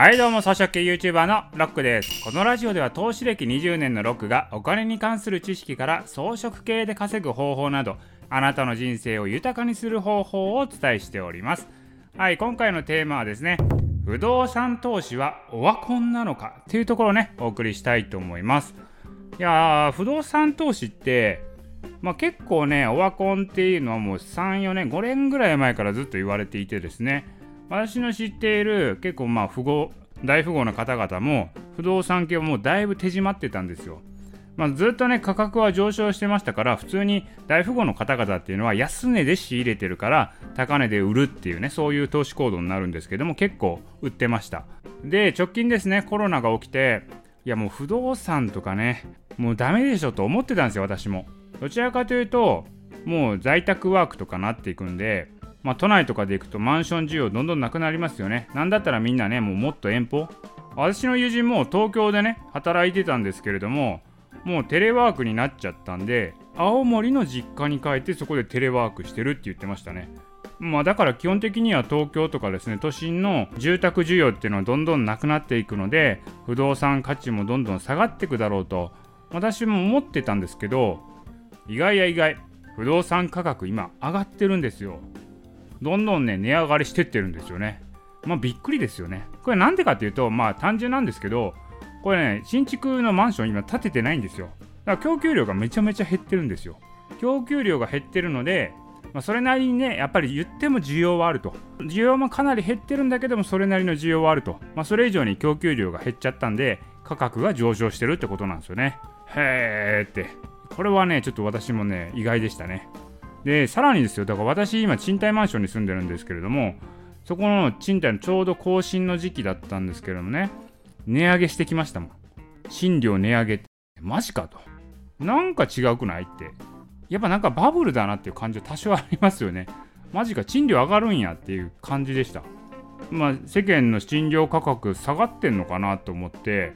はいどうも草食系 YouTuber のロックです。このラジオでは投資歴20年のロックがお金に関する知識から装飾系で稼ぐ方法などあなたの人生を豊かにする方法をお伝えしております。はい今回のテーマはですね不動産投資はオワコンなのかっていうところをねお送りしたいと思います。いやー不動産投資ってまあ、結構ねオワコンっていうのはもう34年5年ぐらい前からずっと言われていてですね私の知っている結構まあ富豪大富豪の方々も不動産系はもうだいぶ手締まってたんですよ。まあ、ずっとね価格は上昇してましたから普通に大富豪の方々っていうのは安値で仕入れてるから高値で売るっていうねそういう投資行動になるんですけども結構売ってましたで直近ですねコロナが起きていやもう不動産とかねもうダメでしょと思ってたんですよ私もどちらかというともう在宅ワークとかなっていくんでまあ、都内とかで行くとマンション需要どんどんなくなりますよね。なんだったらみんなね、もうもっと遠方。私の友人も東京でね、働いてたんですけれども、もうテレワークになっちゃったんで、青森の実家に帰ってそこでテレワークしてるって言ってましたね。まあだから基本的には東京とかですね、都心の住宅需要っていうのはどんどんなくなっていくので、不動産価値もどんどん下がっていくだろうと、私も思ってたんですけど、意外や意外、不動産価格今上がってるんですよ。どんどんね値上がりしてってるんですよねまあびっくりですよねこれなんでかっていうとまあ単純なんですけどこれね新築のマンション今建ててないんですよだから供給量がめちゃめちゃ減ってるんですよ供給量が減ってるのでまあ、それなりにね、やっぱり言っても需要はあると。需要もかなり減ってるんだけども、それなりの需要はあると。まあ、それ以上に供給量が減っちゃったんで、価格が上昇してるってことなんですよね。へーって。これはね、ちょっと私もね、意外でしたね。で、さらにですよ、だから私、今、賃貸マンションに住んでるんですけれども、そこの賃貸のちょうど更新の時期だったんですけれどもね、値上げしてきましたもん。賃料値上げって、マジかと。なんか違うくないって。やっぱなんかバブルだなっていう感じは多少ありますよね。マジか、賃料上がるんやっていう感じでした。まあ、世間の賃料価格下がってんのかなと思って、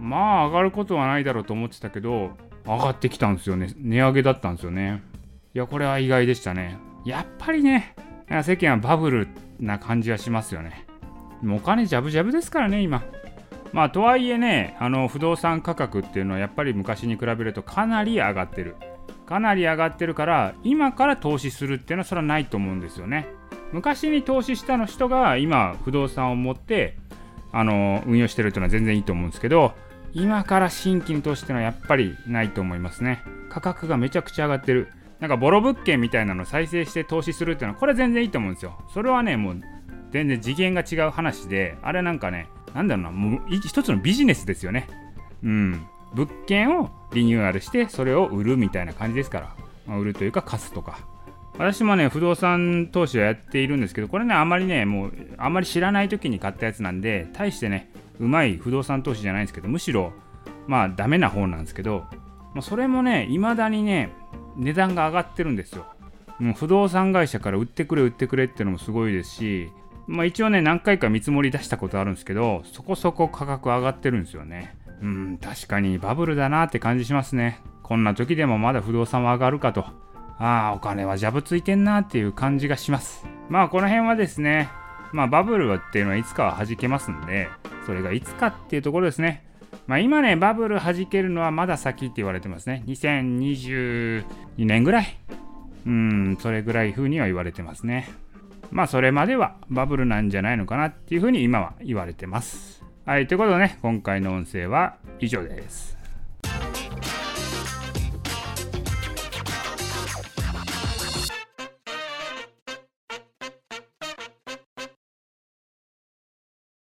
まあ上がることはないだろうと思ってたけど、上がってきたんですよね。値上げだったんですよね。いや、これは意外でしたね。やっぱりね、世間はバブルな感じはしますよね。もうお金ジャブジャブですからね、今。まあ、とはいえね、あの不動産価格っていうのはやっぱり昔に比べるとかなり上がってる。かなり上がってるから、今から投資するっていうのはそれはないと思うんですよね。昔に投資したの人が今不動産を持ってあの運用してるっていうのは全然いいと思うんですけど、今から新規に投資っていうのはやっぱりないと思いますね。価格がめちゃくちゃ上がってる。なんかボロ物件みたいなのを再生して投資するっていうのはこれ全然いいと思うんですよ。それはねもう全然次元が違う話であれなんかねなんだろうなもう一つのビジネスですよね。うん。物件をリニューアルしてそれを売るみたいな感じですから、まあ、売るというか貸すとか私もね不動産投資はやっているんですけどこれねあまりねもうあまり知らない時に買ったやつなんで大してねうまい不動産投資じゃないんですけどむしろまあダメな方なんですけど、まあ、それもね未だにね値段が上がってるんですよ。もう不動産会社から売ってくれ売ってくれっていうのもすごいですし、まあ、一応ね何回か見積もり出したことあるんですけどそこそこ価格上がってるんですよね。うん確かにバブルだなって感じしますね。こんな時でもまだ不動産は上がるかと。ああお金はジャブついてんなっていう感じがします。まあこの辺はですねまあバブルっていうのはいつかは弾けますんでそれがいつかっていうところですね。まあ、今ね、バブル弾けるのはまだ先って言われてますね。2022年ぐらい。うん、それぐらい風には言われてますね。まあ、それまではバブルなんじゃないのかなっていう風に今は言われてます。はい、ということでね、今回の音声は以上です。